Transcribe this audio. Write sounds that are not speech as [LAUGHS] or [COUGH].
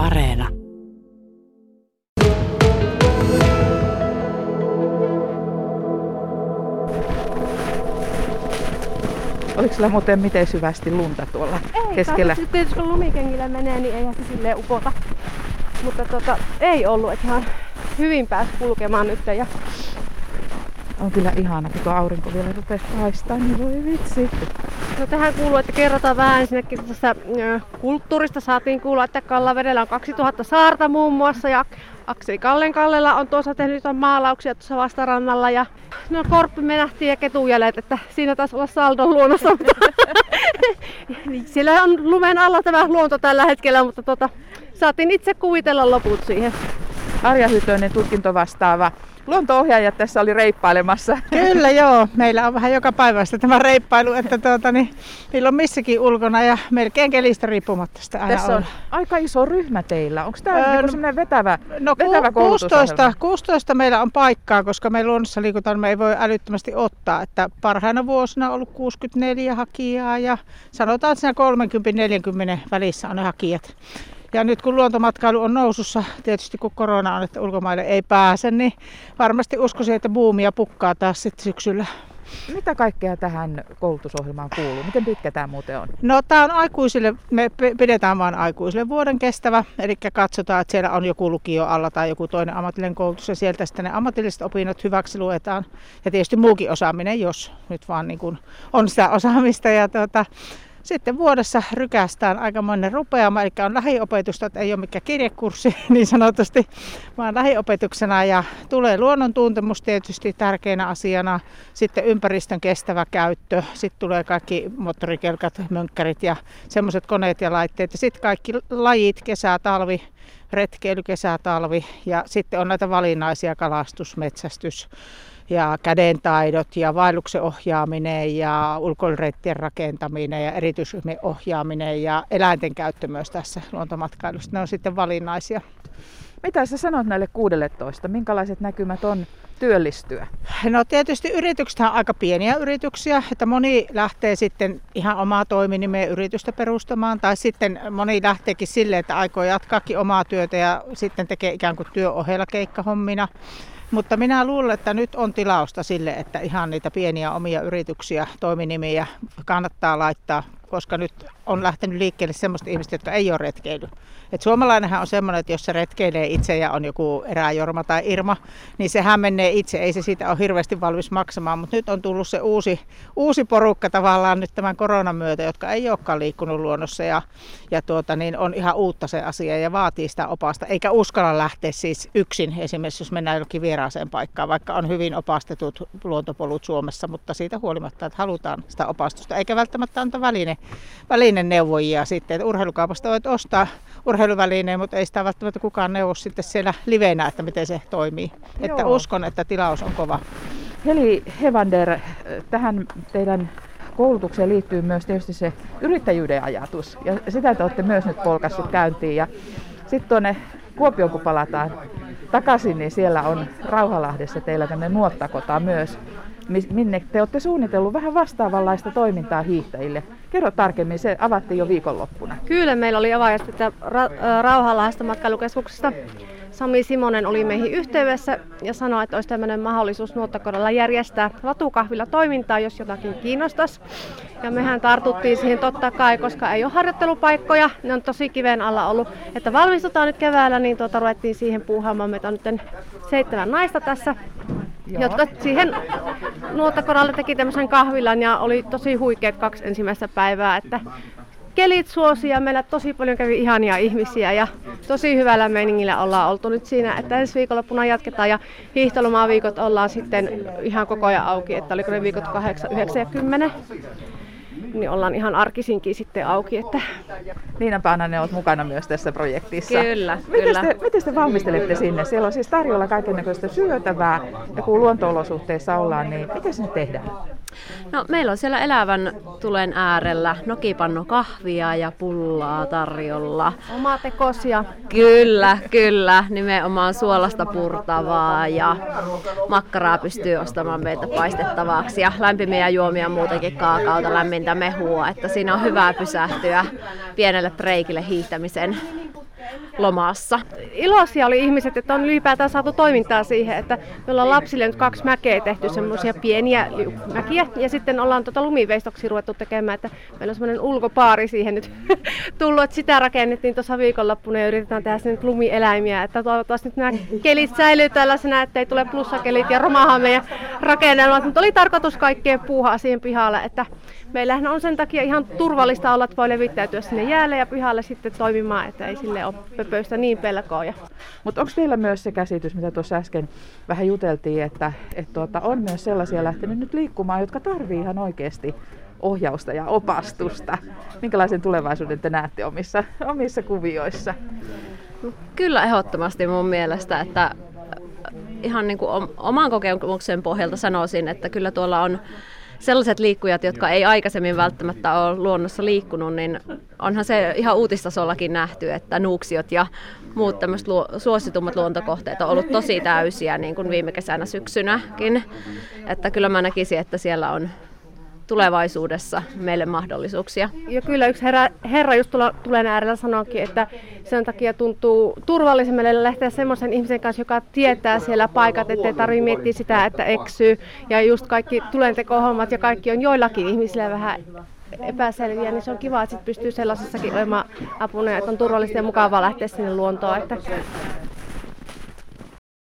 Areena. Oliko sulla muuten miten syvästi lunta tuolla Ei, keskellä? Sitten tietysti kun lumikengillä menee, niin eihän se silleen upota. Mutta tota, ei ollut, että ihan hyvin pääsi kulkemaan nyt. Ja On kyllä ihana, kun tuo aurinko vielä rupesi paistaa, niin voi vitsi. no, tähän kuuluu, että kerrotaan vähän ensinnäkin tästä kulttuurista. Saatiin kuulla, että Kallavedellä on 2000 saarta muun muassa ja Akseli Kallen Kallella on tuossa tehnyt jotain maalauksia tuossa vastarannalla ja no korppi menähti ja ketujäljet, että siinä taisi olla saldon luonnossa. [LAUGHS] Niin, Siellä on lumen alla tämä luonto tällä hetkellä, mutta tota, saatiin itse kuvitella loput siihen. Arja Hytönen, tutkinto vastaava. Luonto-ohjaaja tässä oli reippailemassa. [LAUGHS] Kyllä joo, meillä on vähän joka päivästä tämä reippailu, että tuota, niin, milloin missäkin ulkona ja melkein kelistä riippumatta sitä aina Tässä on on. aika iso ryhmä teillä. Onko tämä Öö, niinku no- semmoinen vetävä, No vetävä ku, 16, koulutusohjelma? 16 meillä on paikkaa, koska me luonnossa liikutaan, me ei voi älyttömästi ottaa. Että parhaina vuosina on ollut 64 hakijaa ja sanotaan, että siinä 30-40 välissä on ne hakijat. Ja nyt kun luontomatkailu on nousussa, tietysti kun korona on, että ulkomaille ei pääse, niin varmasti uskoisin, että buumia pukkaa taas sitten syksyllä. Mitä kaikkea tähän koulutusohjelmaan kuuluu? Miten pitkä tämä muuten on? No tämä on aikuisille, me pidetään vain aikuisille vuoden kestävä, eli katsotaan, että siellä on joku lukio alla tai joku toinen ammatillinen koulutus ja sieltä sitten ne ammatilliset opinnot hyväksi luetaan. Ja tietysti muukin osaaminen, jos nyt vaan niin kuin on sitä osaamista. Ja tuota, sitten vuodessa rykästään aikamoinen rupeama, eli on lähiopetusta, että ei ole mikään kirjekurssi [LAUGHS] niin sanotusti, vaan lähiopetuksena. Ja tulee luonnon tuntemus tietysti tärkeänä asiana, sitten ympäristön kestävä käyttö, sitten tulee kaikki moottorikelkat, mönkkärit ja semmoiset koneet ja laitteet. Ja sitten kaikki lajit, kesä, talvi, retkeily, kesä, talvi. Ja sitten on näitä valinnaisia kalastus, metsästys, ja kädentaidot ja vaelluksen ohjaaminen ja ulkoilureittien rakentaminen ja erityisryhmien ohjaaminen ja eläinten käyttö myös tässä luontomatkailussa. Ne on sitten valinnaisia. Mitä sä sanot näille 16? Minkälaiset näkymät on työllistyä? No tietysti yritykset on aika pieniä yrityksiä, että moni lähtee sitten ihan omaa toiminimeä yritystä perustamaan tai sitten moni lähteekin sille, että aikoo jatkaakin omaa työtä ja sitten tekee ikään kuin työohella keikkahommina. Mutta minä luulen, että nyt on tilausta sille, että ihan niitä pieniä omia yrityksiä, toiminimiä kannattaa laittaa, koska nyt on lähtenyt liikkeelle semmoista ihmistä, jotka ei ole retkeily. Et suomalainenhan on semmoinen, että jos se retkeilee itse ja on joku eräjorma tai Irma, niin sehän menee itse, ei se siitä ole hirveästi valmis maksamaan. Mutta nyt on tullut se uusi, uusi porukka tavallaan nyt tämän koronan myötä, jotka ei olekaan liikkunut luonnossa ja, ja tuota, niin on ihan uutta se asia ja vaatii sitä opasta, eikä uskalla lähteä siis yksin esimerkiksi, jos mennään jokin vieraaseen paikkaan, vaikka on hyvin opastetut luontopolut Suomessa, mutta siitä huolimatta, että halutaan sitä opastusta, eikä välttämättä anta väline, välineneuvojia sitten, että urheilukaupasta voit ostaa urheiluvälineen, mutta ei sitä välttämättä kukaan neuvo sitten siellä livenä, että miten se toimii. Että Joo. uskon, että tilaus on kova. Heli Hevander, tähän teidän koulutukseen liittyy myös tietysti se yrittäjyyden ajatus. Ja sitä te olette myös nyt polkassut käyntiin. Ja sitten tuonne Kuopioon kun palataan takaisin, niin siellä on Rauhalahdessa teillä tämmöinen nuottakota myös, minne te olette suunnitellut vähän vastaavanlaista toimintaa hiihtäjille. Kerro tarkemmin, se avattiin jo viikonloppuna. Kyllä, meillä oli avaajat että Ra- ä, Rauhanlahdesta matkailukeskuksesta. Sami Simonen oli meihin yhteydessä ja sanoi, että olisi tämmöinen mahdollisuus nuottakodalla järjestää latukahvilla toimintaa, jos jotakin kiinnostaisi. Ja mehän tartuttiin siihen totta kai, koska ei ole harjoittelupaikkoja, ne on tosi kiven alla ollut. Että valmistutaan nyt keväällä, niin tuota, ruvettiin siihen puuhaamaan. Meitä on nyt seitsemän naista tässä, Joo. jotka siihen nuottakodalle teki tämmöisen kahvilan ja oli tosi huikeat kaksi ensimmäistä päivää, että kelit suosi ja meillä tosi paljon kävi ihania ihmisiä ja tosi hyvällä meiningillä ollaan oltu nyt siinä, että ensi viikonloppuna jatketaan ja hiihtolomaviikot ollaan sitten ihan koko ajan auki, että oliko ne viikot 8, 9 ja 10 niin ollaan ihan arkisinkin sitten auki, että Niina Paananen olet mukana myös tässä projektissa. Kyllä, miten kyllä. Te, miten te valmistelette sinne? Siellä on siis tarjolla kaikenlaista syötävää ja kun luonto-olosuhteissa ollaan, niin miten se tehdään? No, meillä on siellä elävän tulen äärellä nokipanno kahvia ja pullaa tarjolla. Oma tekosia. Kyllä, kyllä. Nimenomaan suolasta purtavaa ja makkaraa pystyy ostamaan meiltä paistettavaksi ja lämpimiä juomia muutenkin kaakaota, lämmintä mehua. Että siinä on hyvä pysähtyä pienelle breikille hiihtämisen lomassa. Iloisia oli ihmiset, että on ylipäätään saatu toimintaa siihen, että me ollaan lapsille nyt kaksi mäkeä tehty, semmoisia pieniä mäkiä, ja sitten ollaan tota lumiveistoksi ruvettu tekemään, että meillä on semmoinen ulkopaari siihen nyt [LAUGHS] tullut, että sitä rakennettiin tuossa viikonloppuna ja yritetään tehdä sinne lumieläimiä, että toivottavasti nyt nämä kelit säilyy tällaisena, ettei tule plussakelit ja romaha meidän rakennelmat, mutta oli tarkoitus kaikkeen puuhaa siihen pihalle, että meillähän on sen takia ihan turvallista olla, että voi levittäytyä sinne jäälle ja pihalle sitten toimimaan, että ei sille ole pöpöistä niin pelkoa. Mutta onko teillä myös se käsitys, mitä tuossa äsken vähän juteltiin, että, että tuota, on myös sellaisia lähtenyt nyt liikkumaan, jotka tarvii ihan oikeasti ohjausta ja opastusta. Minkälaisen tulevaisuuden te näette omissa, omissa kuvioissa? Kyllä ehdottomasti mun mielestä, että ihan niin kuin oman kokemuksen pohjalta sanoisin, että kyllä tuolla on sellaiset liikkujat, jotka ei aikaisemmin välttämättä ole luonnossa liikkunut, niin onhan se ihan uutistasollakin nähty, että nuuksiot ja muut tämmöiset luo, suositummat luontokohteet on ollut tosi täysiä niin kuin viime kesänä syksynäkin. Että kyllä mä näkisin, että siellä on tulevaisuudessa meille mahdollisuuksia. Ja kyllä yksi herra, herra just tulla, tulen äärellä sanoikin, että sen takia tuntuu turvallisemmalle lähteä semmoisen ihmisen kanssa, joka tietää siellä paikat, ettei tarvitse miettiä sitä, että eksyy. Ja just kaikki tulentekohommat ja kaikki on joillakin ihmisillä vähän epäselviä, niin se on kiva, että sit pystyy sellaisessakin olemaan apuna, että on turvallista ja mukavaa lähteä sinne luontoon. Että